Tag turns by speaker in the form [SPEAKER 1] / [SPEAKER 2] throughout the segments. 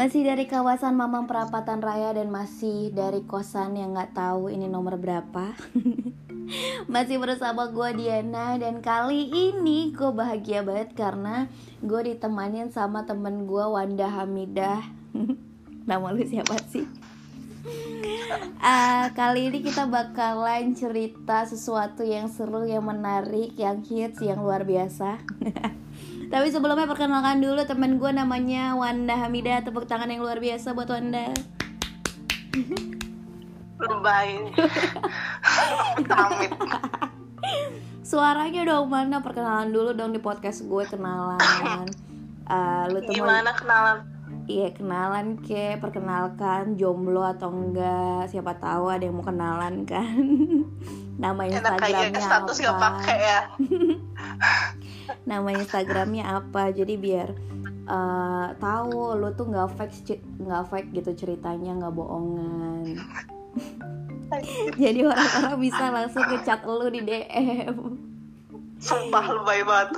[SPEAKER 1] Masih dari kawasan Mamang Perapatan Raya dan masih dari kosan yang nggak tahu ini nomor berapa. masih bersama gue Diana dan kali ini gue bahagia banget karena gue ditemanin sama temen gue Wanda Hamidah. Nama lu siapa sih? Uh, kali ini kita bakalan cerita sesuatu yang seru, yang menarik, yang hits, yang luar biasa. Tapi sebelumnya perkenalkan dulu temen gue namanya Wanda Hamida. Tepuk tangan yang luar biasa buat Wanda.
[SPEAKER 2] Lebay.
[SPEAKER 1] Suaranya dong mana perkenalan dulu dong di podcast gue kenalan uh, lu
[SPEAKER 2] temen, Gimana kenalan?
[SPEAKER 1] Iya kenalan ke perkenalkan jomblo atau enggak siapa tahu ada yang mau kenalan kan. Nama Instagramnya
[SPEAKER 2] Enak status apa? Gak pakai ya?
[SPEAKER 1] Nama Instagramnya apa? Jadi biar uh, tahu lo tuh nggak fake nggak fake gitu ceritanya nggak bohongan. Jadi orang-orang bisa langsung ngechat lo di DM
[SPEAKER 2] sumpah lebay banget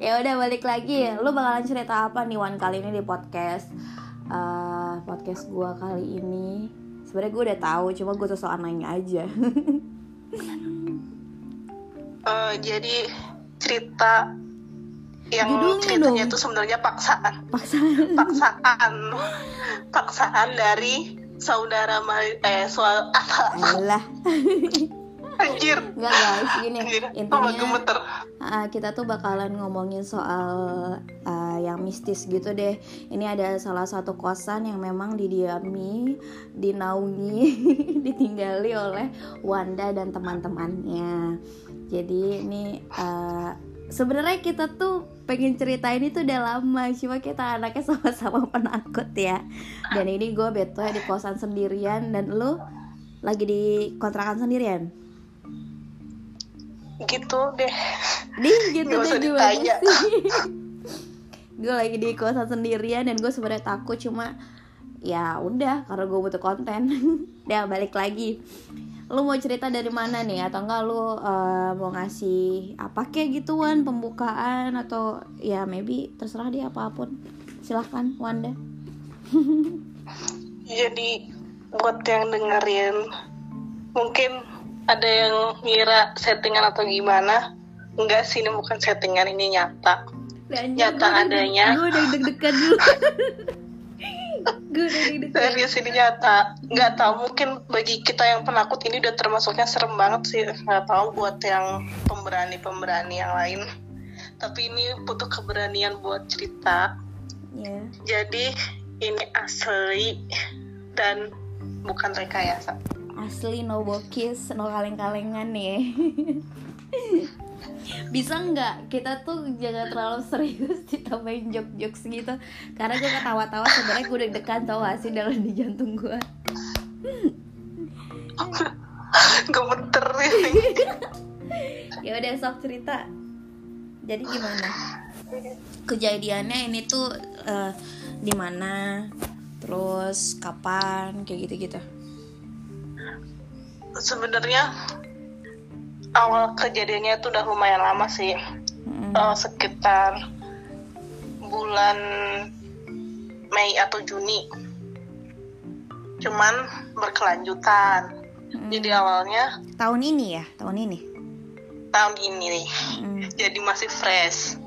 [SPEAKER 1] ya udah balik lagi. Lo bakalan cerita apa nih Wan kali ini di podcast uh, podcast gue kali ini? Sebenarnya gue udah tahu cuma gue soal nanya aja.
[SPEAKER 2] Uh, jadi cerita yang Judulnya ceritanya itu sebenarnya paksaan.
[SPEAKER 1] Paksaan.
[SPEAKER 2] Paksaan. Paksaan dari saudara eh soal
[SPEAKER 1] Allah
[SPEAKER 2] anjir.
[SPEAKER 1] Nggak guys gini. Intinya
[SPEAKER 2] uh,
[SPEAKER 1] kita tuh bakalan ngomongin soal uh, yang mistis gitu deh. Ini ada salah satu kosan yang memang didiami dinaungi ditinggali oleh Wanda dan teman-temannya. Jadi ini uh, sebenarnya kita tuh pengen cerita ini tuh udah lama cuma kita anaknya sama-sama penakut ya. Dan ini gue beto di kosan sendirian dan lu lagi di kontrakan sendirian
[SPEAKER 2] gitu deh.
[SPEAKER 1] Di gitu deh sih? Gue lagi di kosan sendirian dan gue sebenarnya takut cuma ya udah karena gue butuh konten. Dia balik lagi. Lu mau cerita dari mana nih? Atau enggak lu uh, mau ngasih apa kayak gituan pembukaan atau ya maybe terserah dia apa pun. Silahkan Wanda.
[SPEAKER 2] Jadi buat yang dengerin mungkin ada yang ngira settingan atau gimana? Enggak sih ini bukan settingan ini nyata.
[SPEAKER 1] Dan
[SPEAKER 2] nyata adanya.
[SPEAKER 1] Gue udah deg-degan dulu.
[SPEAKER 2] Serius ini nyata. Nggak tahu mungkin bagi kita yang penakut ini udah termasuknya serem banget sih. Nggak tahu buat yang pemberani pemberani yang lain. Tapi ini butuh keberanian buat cerita.
[SPEAKER 1] Yeah.
[SPEAKER 2] jadi ini asli dan bukan rekayasa
[SPEAKER 1] asli no bokis no kaleng-kalengan nih. Bisa nggak kita tuh jangan terlalu serius ditambahin jok-jokes gitu? Karena gue ketawa-tawa sebenarnya gue deg-degan tau gak sih dalam di jantung gue
[SPEAKER 2] gemeter ini
[SPEAKER 1] ya udah sok cerita. Jadi gimana? Kejadiannya ini tuh uh, di mana? Terus kapan? Kayak gitu gitu
[SPEAKER 2] sebenarnya awal kejadiannya itu udah lumayan lama sih. Hmm. uh, sekitar bulan Mei atau Juni. Cuman berkelanjutan. Hmm. jadi awalnya
[SPEAKER 1] tahun ini ya? Tahun ini?
[SPEAKER 2] Tahun ini. Nih hmm. jadi masih fresh.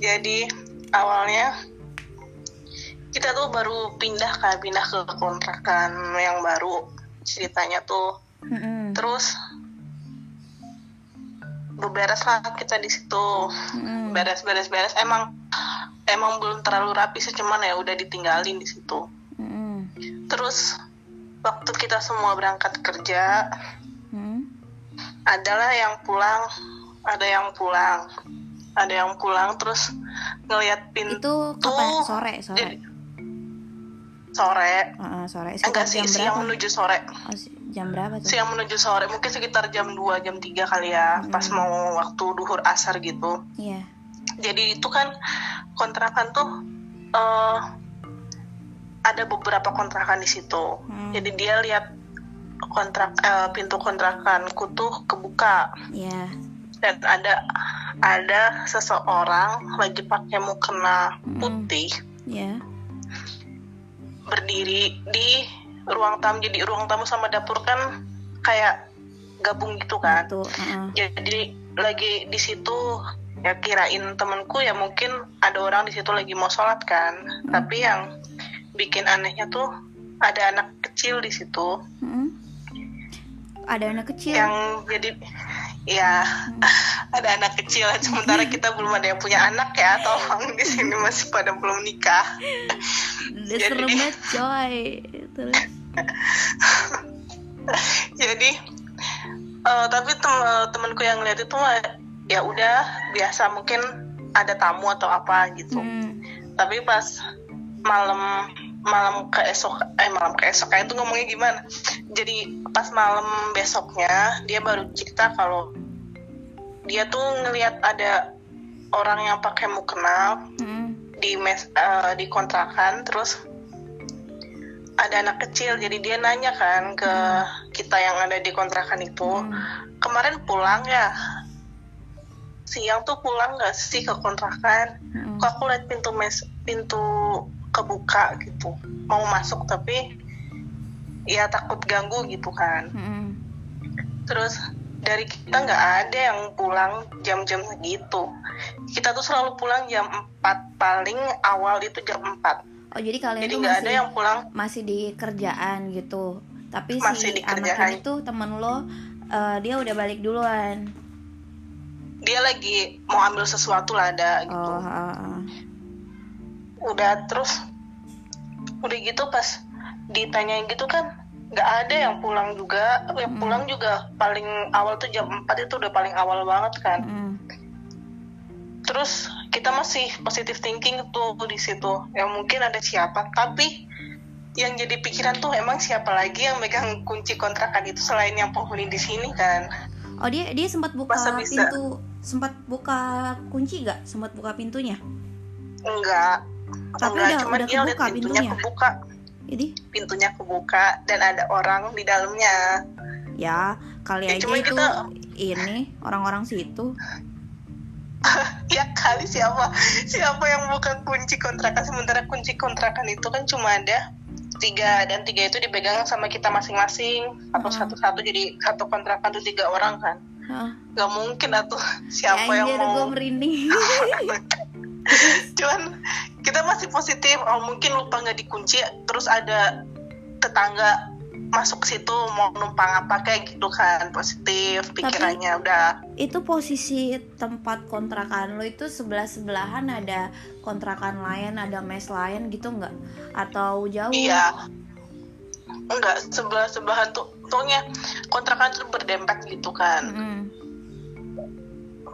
[SPEAKER 2] Jadi awalnya kita tuh baru pindah kan pindah ke kontrakan yang baru ceritanya tuh
[SPEAKER 1] hmm.
[SPEAKER 2] terus beberes lah kita di situ
[SPEAKER 1] hmm.
[SPEAKER 2] beres beres beres emang emang belum terlalu rapi sih cuman ya udah ditinggalin di situ
[SPEAKER 1] hmm.
[SPEAKER 2] terus waktu kita semua berangkat kerja
[SPEAKER 1] hmm.
[SPEAKER 2] adalah yang pulang ada yang pulang ada yang pulang terus ngelihat pintu
[SPEAKER 1] itu kapan sore sore
[SPEAKER 2] jadi, sore
[SPEAKER 1] uh, sore
[SPEAKER 2] enggak sih siang menuju sore
[SPEAKER 1] oh, jam berapa tuh?
[SPEAKER 2] Siang menuju sore, mungkin sekitar jam 2, jam 3 kali ya, hmm. pas mau waktu duhur asar gitu.
[SPEAKER 1] Iya. Yeah.
[SPEAKER 2] Jadi itu kan kontrakan tuh uh, ada beberapa kontrakan di situ. Hmm. Jadi dia lihat kontrak uh, pintu kontrakanku tuh kebuka.
[SPEAKER 1] Iya. Yeah.
[SPEAKER 2] dan ada ada seseorang lagi pakai mukena
[SPEAKER 1] Mm-mm.
[SPEAKER 2] putih
[SPEAKER 1] ya
[SPEAKER 2] berdiri di ruang tamu jadi ruang tamu sama dapur kan kayak gabung gitu kan.
[SPEAKER 1] Tuh uh-uh.
[SPEAKER 2] jadi lagi di situ ya kirain temenku ya mungkin ada orang di situ lagi mau sholat kan. Tapi yang bikin anehnya tuh ada anak kecil di situ.
[SPEAKER 1] Mm-mm. ada anak kecil.
[SPEAKER 2] Yang jadi ya ada anak kecil sementara kita belum ada yang punya anak ya tolong di sini masih pada belum nikah. Jadi-
[SPEAKER 1] banget coy. Terus.
[SPEAKER 2] Jadi eh, tapi tem- temenku yang lihat itu mah ya udah biasa mungkin ada tamu atau apa gitu.
[SPEAKER 1] Hmm.
[SPEAKER 2] tapi pas malam malam keesok eh malam keesok itu ngomongnya gimana jadi pas malam besoknya dia baru cerita kalau dia tuh ngelihat ada orang yang pakai mukena
[SPEAKER 1] Mm-mm.
[SPEAKER 2] di mes eh, di kontrakan terus ada anak kecil jadi dia nanya kan ke kita yang ada di kontrakan itu
[SPEAKER 1] Hmm.
[SPEAKER 2] kemarin pulang ya siang tuh pulang nggak sih ke kontrakan
[SPEAKER 1] Mm-mm.
[SPEAKER 2] kok aku lihat pintu mes pintu kebuka gitu. Mau masuk tapi ya takut ganggu gitu kan.
[SPEAKER 1] Mm-mm.
[SPEAKER 2] terus dari kita nggak ada yang pulang jam-jam segitu. Kita tuh selalu pulang jam 4 paling awal itu jam 4
[SPEAKER 1] oh jadi kalian
[SPEAKER 2] jadi nggak ada yang pulang.
[SPEAKER 1] masih di kerjaan gitu. Tapi
[SPEAKER 2] Masih
[SPEAKER 1] si anak tuh temen lo eh, dia udah balik duluan.
[SPEAKER 2] Dia lagi mau ambil sesuatu lah ada gitu.
[SPEAKER 1] Oh ah, ah.
[SPEAKER 2] Udah terus udah gitu pas ditanyain gitu kan nggak ada yang pulang juga. Yang
[SPEAKER 1] Hmm.
[SPEAKER 2] pulang juga paling awal tuh jam 4 itu udah paling awal banget kan.
[SPEAKER 1] Mm.
[SPEAKER 2] terus kita masih positive thinking tuh di situ. Ya mungkin ada siapa tapi yang jadi pikiran tuh emang siapa lagi yang megang kunci kontrakan itu selain yang penghuni di sini kan.
[SPEAKER 1] Oh dia dia sempat buka
[SPEAKER 2] Masa bisa?
[SPEAKER 1] pintu sempat buka kunci gak sempat buka pintunya?
[SPEAKER 2] Enggak
[SPEAKER 1] Tapi
[SPEAKER 2] enggak
[SPEAKER 1] udah-
[SPEAKER 2] cuma
[SPEAKER 1] udah
[SPEAKER 2] dia
[SPEAKER 1] kebuka
[SPEAKER 2] pintunya
[SPEAKER 1] pintunya?
[SPEAKER 2] kebuka.
[SPEAKER 1] Jadi
[SPEAKER 2] pintunya kebuka dan ada orang di dalamnya.
[SPEAKER 1] Ya kali
[SPEAKER 2] Ya,
[SPEAKER 1] aja
[SPEAKER 2] cuma
[SPEAKER 1] itu
[SPEAKER 2] kita-
[SPEAKER 1] ini orang-orang situ.
[SPEAKER 2] Ya kali siapa siapa yang buka kunci kontrakan? Sementara kunci kontrakan itu kan cuma ada tiga dan tiga itu dipegang sama kita masing-masing. Atau satu-satu jadi satu kontrakan tuh tiga orang kan. Nggak mungkin atuh siapa
[SPEAKER 1] ya,
[SPEAKER 2] yang
[SPEAKER 1] gue
[SPEAKER 2] mau
[SPEAKER 1] merinding
[SPEAKER 2] cuman kita masih positif. Oh mungkin lupa nggak dikunci terus ada tetangga masuk situ mau numpang apa kayak gitu kan positif pikirannya udah.
[SPEAKER 1] itu posisi tempat kontrakan lo itu sebelah sebelahan ada kontrakan lain ada mes lain gitu nggak? Atau jauh?
[SPEAKER 2] Iya. Enggak sebelah sebelahan tuh tuhnya kontrakan tuh berdempet gitu kan.
[SPEAKER 1] Mm-mm.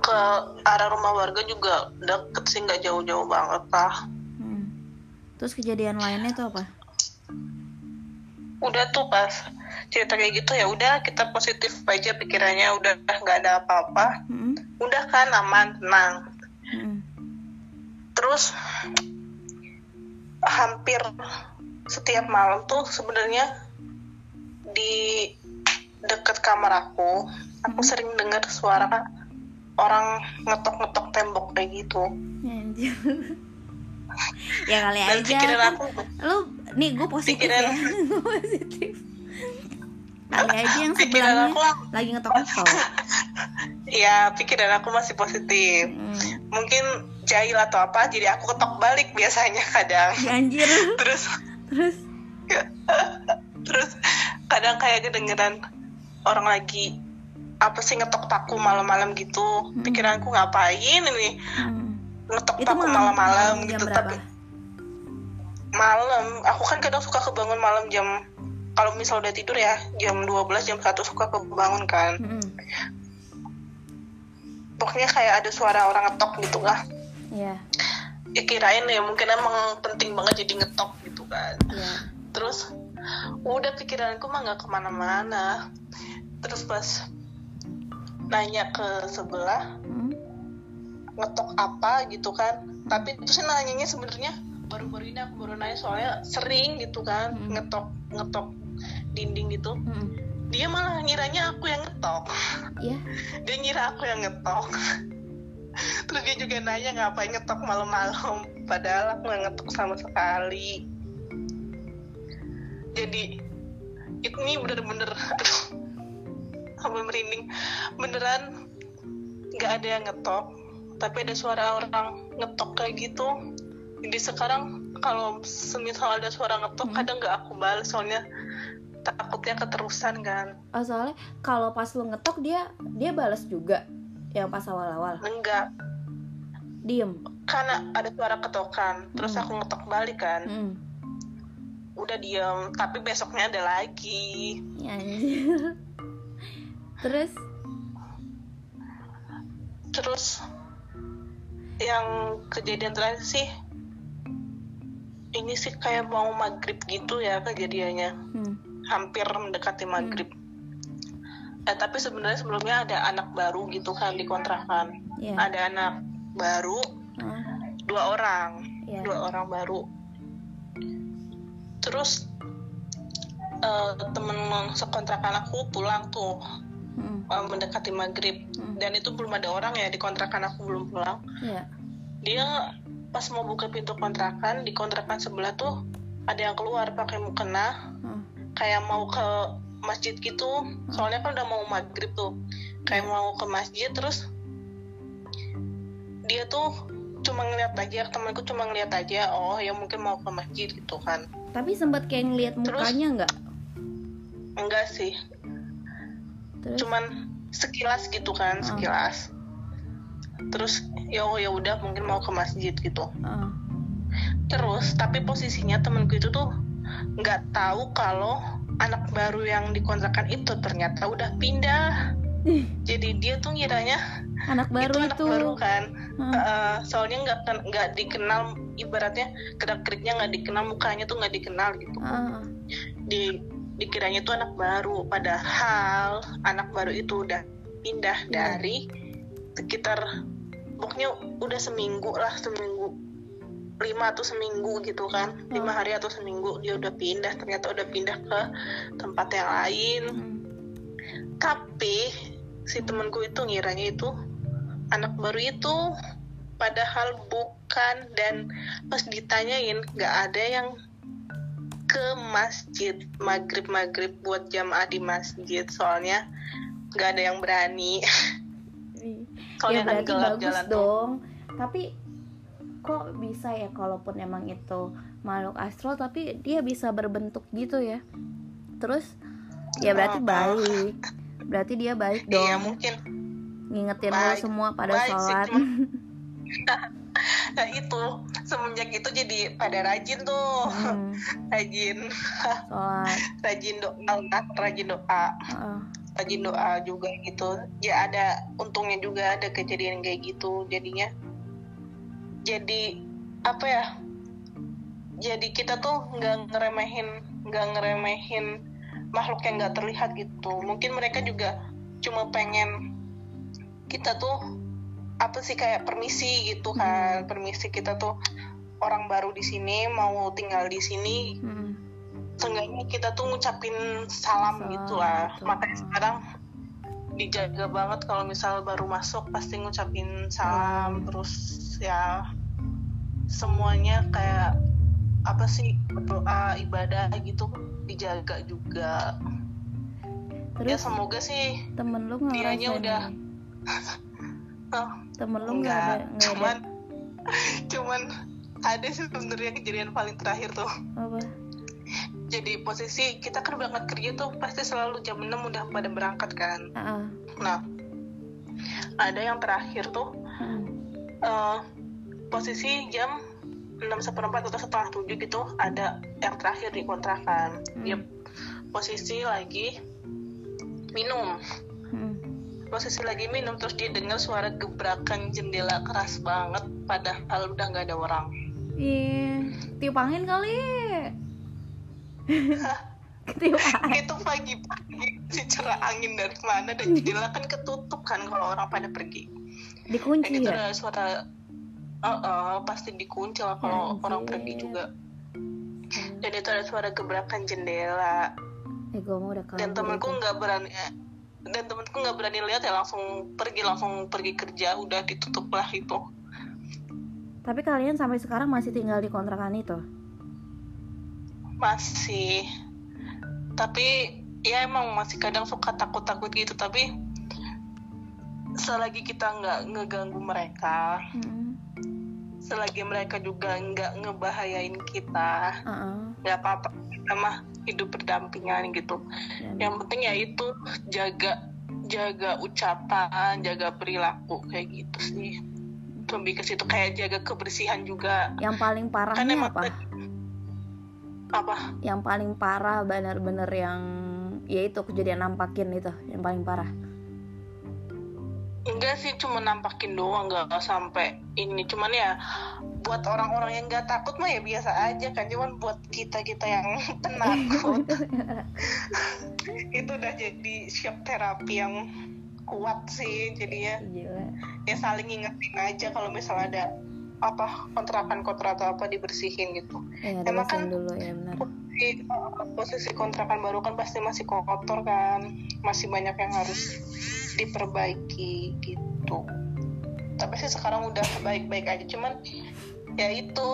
[SPEAKER 2] Ke arah rumah warga juga deket sih nggak jauh-jauh banget lah
[SPEAKER 1] Mm. terus kejadian lainnya tuh apa
[SPEAKER 2] udah tuh pas cerita kayak gitu ya udah kita positif aja pikirannya udah nggak ada apa-apa
[SPEAKER 1] Mm-mm.
[SPEAKER 2] udah kan aman tenang
[SPEAKER 1] Mm-mm.
[SPEAKER 2] terus hampir setiap malam tuh sebenarnya di dekat kamar aku aku
[SPEAKER 1] Hmm.
[SPEAKER 2] sering dengar suara orang ngetok-ngetok tembok kayak gitu.
[SPEAKER 1] Ya, anjir. ya kali
[SPEAKER 2] dan
[SPEAKER 1] aja kan
[SPEAKER 2] aku
[SPEAKER 1] lu nih gue positif
[SPEAKER 2] Pikiran-
[SPEAKER 1] ya positif. Kali aja yang sebelahnya
[SPEAKER 2] aku
[SPEAKER 1] lagi ngetok ngetok
[SPEAKER 2] ya pikiran aku masih positif.
[SPEAKER 1] Hmm.
[SPEAKER 2] mungkin jahil atau apa jadi aku ketok balik biasanya kadang.
[SPEAKER 1] Ya, anjir.
[SPEAKER 2] Terus
[SPEAKER 1] terus?
[SPEAKER 2] Terus kadang kayak kedengeran orang lagi apa sih ngetok paku malam-malam gitu.
[SPEAKER 1] Hmm.
[SPEAKER 2] pikiranku ngapain ini?
[SPEAKER 1] Hmm.
[SPEAKER 2] ngetok
[SPEAKER 1] itu
[SPEAKER 2] paku
[SPEAKER 1] malam,
[SPEAKER 2] malam-malam gitu
[SPEAKER 1] berapa?
[SPEAKER 2] tapi malam. Aku kan kadang suka kebangun malam jam kalau misal udah tidur ya jam 12 jam 1 suka kebangun kan.
[SPEAKER 1] Mm-mm.
[SPEAKER 2] pokoknya kayak ada suara orang ngetok gitu lah.
[SPEAKER 1] Ya
[SPEAKER 2] ya kirain ya mungkin emang penting banget jadi ngetok gitu kan.
[SPEAKER 1] Ya
[SPEAKER 2] terus udah pikiranku mah nggak ke mana-mana. Terus pas nanya ke sebelah
[SPEAKER 1] Hmm.
[SPEAKER 2] ngetok apa? gitu kan. Tapi itu sih nanyanya sebenarnya baru-baru ini aku baru nanya soalnya sering gitu kan
[SPEAKER 1] Hmm.
[SPEAKER 2] ngetok ngetok dinding gitu.
[SPEAKER 1] Mm-mm.
[SPEAKER 2] dia malah ngiranya aku yang ngetok.
[SPEAKER 1] Ya
[SPEAKER 2] dia ngira aku yang ngetok. Terus dia juga nanya ngapain ngetok malam-malam? Padahal aku nggak ngetok sama sekali. Jadi ini bener-bener aduh sampai merinding beneran nggak ada yang ngetok tapi ada suara orang ngetok kayak gitu jadi sekarang kalau semisal ada suara ngetok
[SPEAKER 1] Hmm.
[SPEAKER 2] kadang nggak aku balas soalnya takutnya keterusan kan
[SPEAKER 1] oh, soalnya kalau pas lu ngetok dia dia balas juga yang pas awal-awal
[SPEAKER 2] enggak
[SPEAKER 1] diem
[SPEAKER 2] karena ada suara ketokan terus
[SPEAKER 1] Hmm.
[SPEAKER 2] aku ngetok balik kan
[SPEAKER 1] hmm.
[SPEAKER 2] udah diem tapi besoknya ada lagi
[SPEAKER 1] ya. terus?
[SPEAKER 2] Terus yang kejadian terakhir sih ini sih kayak mau maghrib gitu ya kejadiannya.
[SPEAKER 1] Hmm.
[SPEAKER 2] hampir mendekati maghrib. Eh, tapi sebenarnya sebelumnya ada anak baru gitu kan di kontrakan.
[SPEAKER 1] Ya
[SPEAKER 2] ada anak baru
[SPEAKER 1] Ah,
[SPEAKER 2] dua orang.
[SPEAKER 1] Ya
[SPEAKER 2] dua orang baru. Terus eh, temen sekontrakan aku pulang tuh
[SPEAKER 1] Hmm.
[SPEAKER 2] eh, mendekati maghrib.
[SPEAKER 1] Hmm.
[SPEAKER 2] dan itu belum ada orang ya di kontrakan aku belum pulang.
[SPEAKER 1] Ya
[SPEAKER 2] dia pas mau buka pintu kontrakan di kontrakan sebelah tuh ada yang keluar pakai mukena
[SPEAKER 1] Hmm.
[SPEAKER 2] kayak mau ke masjid gitu. Soalnya kan udah mau maghrib tuh. Kayak mau ke masjid terus dia tuh cuma ngeliat aja temanku cuma ngeliat aja oh ya mungkin mau ke masjid gitu kan.
[SPEAKER 1] Tapi sempat kayak ngeliat mukanya nggak?
[SPEAKER 2] Enggak sih
[SPEAKER 1] terus
[SPEAKER 2] cuman sekilas gitu kan
[SPEAKER 1] Hmm.
[SPEAKER 2] sekilas terus ya oh ya udah mungkin mau ke masjid gitu
[SPEAKER 1] Ah.
[SPEAKER 2] terus tapi posisinya temanku itu tuh nggak tahu kalau anak baru yang dikontrakan itu ternyata udah pindah jadi dia tuh ngiranya
[SPEAKER 1] anak baru
[SPEAKER 2] itu
[SPEAKER 1] itu,
[SPEAKER 2] anak baru kan
[SPEAKER 1] Hmm.
[SPEAKER 2] Eh, soalnya nggak nggak dikenal ibaratnya gerak geriknya nggak dikenal mukanya tuh nggak dikenal gitu
[SPEAKER 1] Ah.
[SPEAKER 2] di dikiranya itu anak baru padahal anak baru itu udah pindah
[SPEAKER 1] Iya.
[SPEAKER 2] dari sekitar pokoknya udah seminggu lah seminggu lima atau seminggu gitu kan lima
[SPEAKER 1] Hmm.
[SPEAKER 2] hari atau seminggu dia udah pindah ternyata udah pindah ke tempat yang lain
[SPEAKER 1] Hmm.
[SPEAKER 2] tapi si temanku itu ngiranya itu anak baru itu padahal bukan dan pas ditanyain nggak ada yang ke masjid maghrib maghrib buat jamaah di masjid. Soalnya nggak ada yang berani.
[SPEAKER 1] Ya
[SPEAKER 2] soalnya kan
[SPEAKER 1] berarti bagus
[SPEAKER 2] jalan tuh.
[SPEAKER 1] dong. Tapi kok bisa ya kalaupun emang itu makhluk astral tapi dia bisa berbentuk gitu ya? Terus ya berarti
[SPEAKER 2] Oh, oh.
[SPEAKER 1] baik berarti dia baik
[SPEAKER 2] iya
[SPEAKER 1] dong.
[SPEAKER 2] mungkin.
[SPEAKER 1] Ngingetin lo semua pada
[SPEAKER 2] Baik sih,
[SPEAKER 1] sholat.
[SPEAKER 2] cuman- nah itu. Semenjak itu jadi pada rajin tuh.
[SPEAKER 1] Hmm,
[SPEAKER 2] rajin. Rajin doa rajin doa.
[SPEAKER 1] Heeh.
[SPEAKER 2] rajin doa juga gitu. Ya ada untungnya juga ada kejadian kayak gitu jadinya. Jadi apa ya? Jadi kita tuh nggak ngeremehin nggak ngeremehin makhluk yang nggak terlihat gitu. Mungkin mereka juga cuma pengen kita tuh apa sih kayak permisi gitu kan. Permisi kita tuh orang baru di sini mau tinggal di sini.
[SPEAKER 1] Hmm.
[SPEAKER 2] seenggaknya kita tuh ngucapin salam
[SPEAKER 1] Salam,
[SPEAKER 2] gitu lah.
[SPEAKER 1] betul.
[SPEAKER 2] makanya sekarang dijaga banget kalau misal baru masuk pasti ngucapin salam. Terus ya semuanya kayak apa sih doa ibadah gitu dijaga juga. Ya
[SPEAKER 1] terus
[SPEAKER 2] semoga sih
[SPEAKER 1] temen lu nggak
[SPEAKER 2] dianya udah-? oh,
[SPEAKER 1] temen lu nggak ada
[SPEAKER 2] enggak
[SPEAKER 1] nggak ada
[SPEAKER 2] cuman cuman ada sih sebenarnya kejadian paling terakhir tuh
[SPEAKER 1] apa
[SPEAKER 2] jadi posisi kita kan berangkat kerja tuh pasti selalu jam 6 udah pada berangkat kan
[SPEAKER 1] Ah, ah.
[SPEAKER 2] Nah, ada yang terakhir tuh
[SPEAKER 1] Hmm.
[SPEAKER 2] eh, posisi jam 6 seperempat atau setengah tujuh gitu ada yang terakhir di kontrakan.
[SPEAKER 1] Hmm.
[SPEAKER 2] Dia posisi lagi minum,
[SPEAKER 1] Hmm.
[SPEAKER 2] Posisi lagi minum terus dia dengar suara gebrakan jendela keras banget padahal udah nggak ada orang.
[SPEAKER 1] Ih, tiup angin kali. tiup angin.
[SPEAKER 2] Itu pagi-pagi si cerah angin dari mana dan jendela kan ketutup kan kalau orang pada pergi. Dan
[SPEAKER 1] Dikunci
[SPEAKER 2] itu
[SPEAKER 1] ya?
[SPEAKER 2] ada suara uh, uh, pasti dikunci lah kalau
[SPEAKER 1] Anjir.
[SPEAKER 2] orang pergi juga. Dan itu ada suara gebrakan jendela.
[SPEAKER 1] eh gue mau udah
[SPEAKER 2] dan temanku nggak berani dan temanku nggak berani lihat ya langsung pergi langsung pergi kerja udah ditutup lah itu
[SPEAKER 1] tapi kalian sampai sekarang masih tinggal di kontrakan itu
[SPEAKER 2] masih tapi ya emang masih kadang suka takut-takut gitu tapi selagi kita nggak ngeganggu mereka hmm. selagi mereka juga nggak ngebahayain kita nggak uh -uh. apa-apa kita mah hidup berdampingan gitu. Ya, yang penting ya itu jaga jaga ucapan jaga perilaku kayak gitu sih. Lebih ke situ kayak jaga kebersihan juga.
[SPEAKER 1] Yang paling parahnya kan apa?
[SPEAKER 2] Apa?
[SPEAKER 1] Yang paling parah bener-bener yang ya itu kejadian nampakin itu yang paling parah
[SPEAKER 2] enggak sih cuma nampakin doang nggak sampai ini. Cuman ya buat orang-orang yang nggak takut mah ya biasa aja kan. Cuman buat kita kita yang penakut. Itu udah jadi siap terapi yang kuat sih jadinya. Gila. ya saling ingetin aja kalau misalnya ada apa kontrakan kontrakan apa dibersihin gitu.
[SPEAKER 1] Ya, emang kan dulu ya benar.
[SPEAKER 2] posisi, posisi kontrakan baru kan pasti masih kotor kan. Masih banyak yang harus diperbaiki gitu. Tapi sih sekarang udah baik-baik aja cuman ya itu.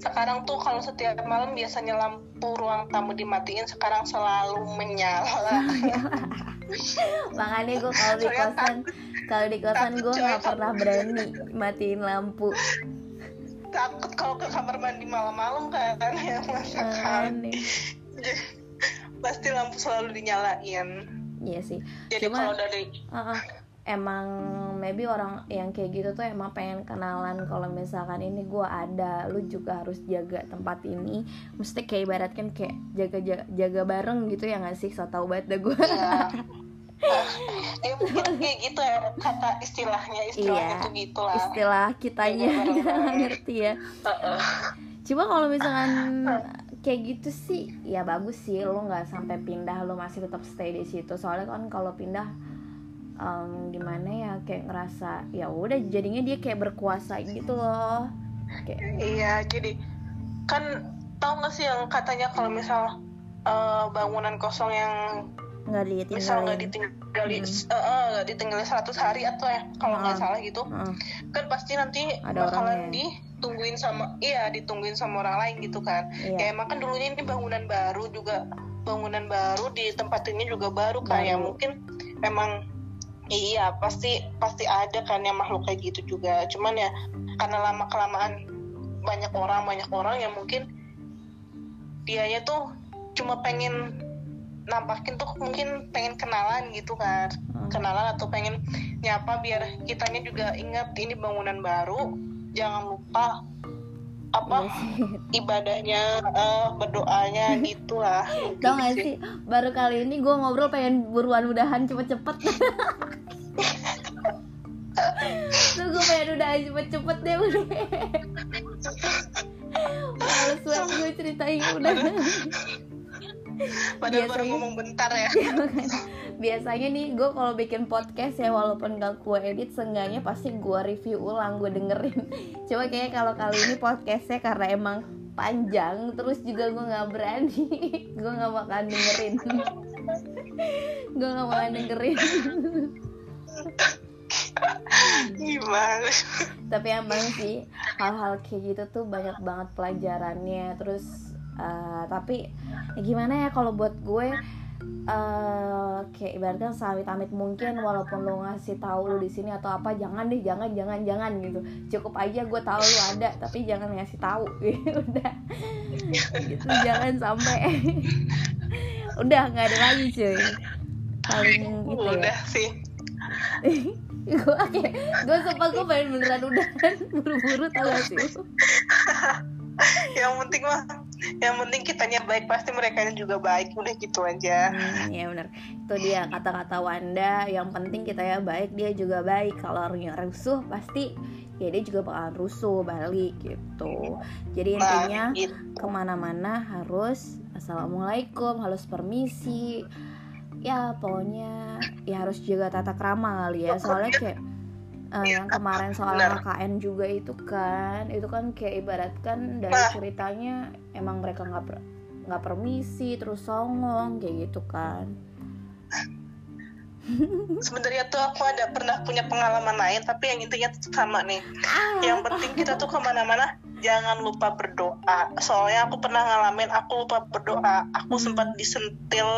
[SPEAKER 2] Sekarang tuh kalau setiap malam biasanya lampu ruang tamu dimatiin sekarang selalu menyala.
[SPEAKER 1] Makanya gue kalau di kosan kalau di kosan gue nggak pernah berani matiin lampu.
[SPEAKER 2] Takut kalau ke kamar mandi malam-malam kan ya masakan. Pasti lampu selalu dinyalain
[SPEAKER 1] Iya sih.
[SPEAKER 2] Jadi Cuma, kalau dari
[SPEAKER 1] uh, emang maybe orang yang kayak gitu tuh emang pengen kenalan kalau misalkan ini gue ada lu juga harus jaga tempat ini. Mesti kayak ibarat kan kayak jaga jaga, jaga bareng gitu ya nggak sih? So tau banget dah gue
[SPEAKER 2] ya mungkin kayak gitu ya kata istilahnya istilahnya iya, tuh gitu lah
[SPEAKER 1] istilah kitanya kita nggak ngerti ya. Cuma kalau misalkan kayak gitu sih ya bagus sih lo nggak sampai pindah lo masih tetap stay di situ. Soalnya kan kalau pindah um, gimana ya kayak ngerasa ya udah jadinya dia kayak berkuasa gitu loh.
[SPEAKER 2] Kayak iya jadi kan tau gak sih yang katanya kalau misal uh, bangunan kosong yang
[SPEAKER 1] nggak ditinggalin.
[SPEAKER 2] Misal nggak ditinggalin hmm. uh, uh, ditinggalin 100 hari atau ya kalau nggak uh, salah gitu. Uh. kan pasti nanti Ada bakalan di ditungguin sama iya ditungguin sama orang lain gitu kan. Iya. ya emang kan dulunya ini bangunan baru juga bangunan baru di tempat ini juga baru kan ya mungkin emang iya pasti pasti ada kan yang makhluk kayak gitu juga. Cuman ya karena lama kelamaan banyak orang banyak orang yang mungkin dianya tuh cuma pengen nampakin tuh mungkin pengen kenalan gitu kan hmm. kenalan atau pengen nyapa biar kitanya juga ingat ini bangunan baru. Jangan lupa apa iya ibadahnya uh, berdoanya gitu lah
[SPEAKER 1] tau gak sih baru kali ini gue ngobrol pengen buruan udahan cepet-cepet. Tuh gue pengen udahan cepet-cepet deh udah males banget gue ceritain udah
[SPEAKER 2] Padahal biasanya, baru ngomong bentar ya.
[SPEAKER 1] biasanya nih gue kalau bikin podcast ya walaupun gak gue edit seenggaknya pasti gue review ulang gue dengerin. Coba kayak kalau kali ini podcastnya karena emang panjang terus juga gue nggak berani. Gue nggak bakalan dengerin. Gue nggak bakalan dengerin.
[SPEAKER 2] Gimana?
[SPEAKER 1] Tapi emang sih hal-hal kayak gitu tuh banyak banget pelajarannya. Terus uh, tapi ya gimana ya kalau buat gue uh, kayak ibaratnya sawit amit mungkin walaupun lo ngasih tahu lo di sini atau apa jangan deh jangan jangan jangan gitu. Cukup aja gue tahu lo ada tapi jangan ngasih tahu. Udah. Gitu jangan sampai. Udah nggak ada lagi cuy. Paling gitu
[SPEAKER 2] ya. Udah sih.
[SPEAKER 1] Gue kayak gue sumpah gue pengen beneran udah buru-buru tau gak sih
[SPEAKER 2] yang penting mah yang penting kitanya baik pasti mereka juga baik. Udah gitu aja.
[SPEAKER 1] Hmm, ya benar itu dia kata-kata Wanda. Yang penting kita ya baik dia juga baik. Kalau orangnya rusuh pasti ya dia juga bakalan rusuh balik gitu. Jadi intinya nah, gitu. ke mana-mana harus assalamualaikum harus permisi. Ya pokoknya ya harus jaga tata krama kali ya. Soalnya kayak uh, yang kemarin soal Benar. KKN juga itu kan itu kan kayak ibaratkan dari ceritanya emang mereka nggak nggak permisi terus songong kayak gitu kan.
[SPEAKER 2] Sebenarnya tuh aku ada pernah punya pengalaman lain tapi yang intinya tuh sama nih.
[SPEAKER 1] Ah.
[SPEAKER 2] yang penting kita tuh ke mana-mana jangan lupa berdoa soalnya aku pernah ngalamin aku lupa berdoa aku hmm. sempat disentil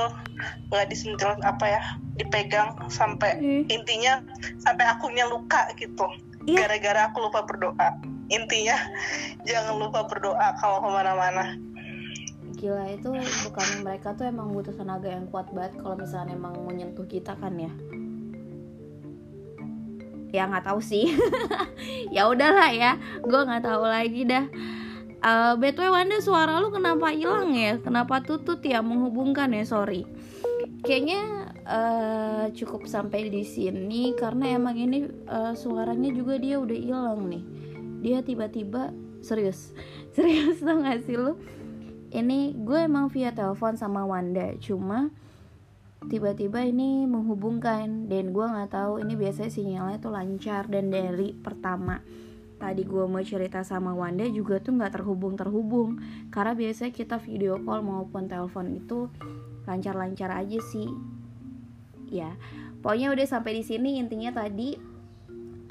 [SPEAKER 2] nggak disentil apa ya dipegang sampai hmm. intinya sampai akunya luka gitu yeah. gara-gara aku lupa berdoa intinya jangan lupa berdoa kalau ke mana-mana
[SPEAKER 1] gila itu bukan mereka tuh emang butuh tenaga yang kuat banget kalau misalnya emang menyentuh kita kan ya ya nggak tahu sih. Ya udahlah ya gue nggak tahu lagi dah. Uh, btw Wanda suara lu kenapa hilang ya? Kenapa tutut ya menghubungkan ya? Sorry. Kayaknya uh, cukup sampai di sini karena emang ini uh, suaranya juga dia udah hilang nih. Dia tiba-tiba serius. Serius tau gak sih lu? Ini gue emang via telepon sama Wanda cuma tiba-tiba ini menghubungkan. Dan gue nggak tahu ini biasanya sinyalnya tuh lancar. Dan dari pertama tadi gue mau cerita sama Wanda juga tuh nggak terhubung terhubung karena biasanya kita video call maupun telepon itu lancar-lancar aja sih. Ya pokoknya udah sampai di sini. Intinya tadi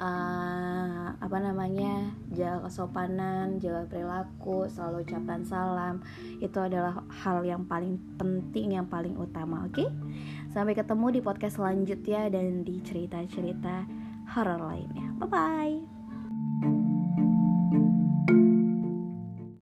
[SPEAKER 1] uh, apa namanya jaga kesopanan jaga perilaku selalu ucapkan salam. Itu adalah hal yang paling penting yang paling utama oke? Okay? sampai ketemu di podcast selanjutnya dan di cerita-cerita horor lainnya. Bye bye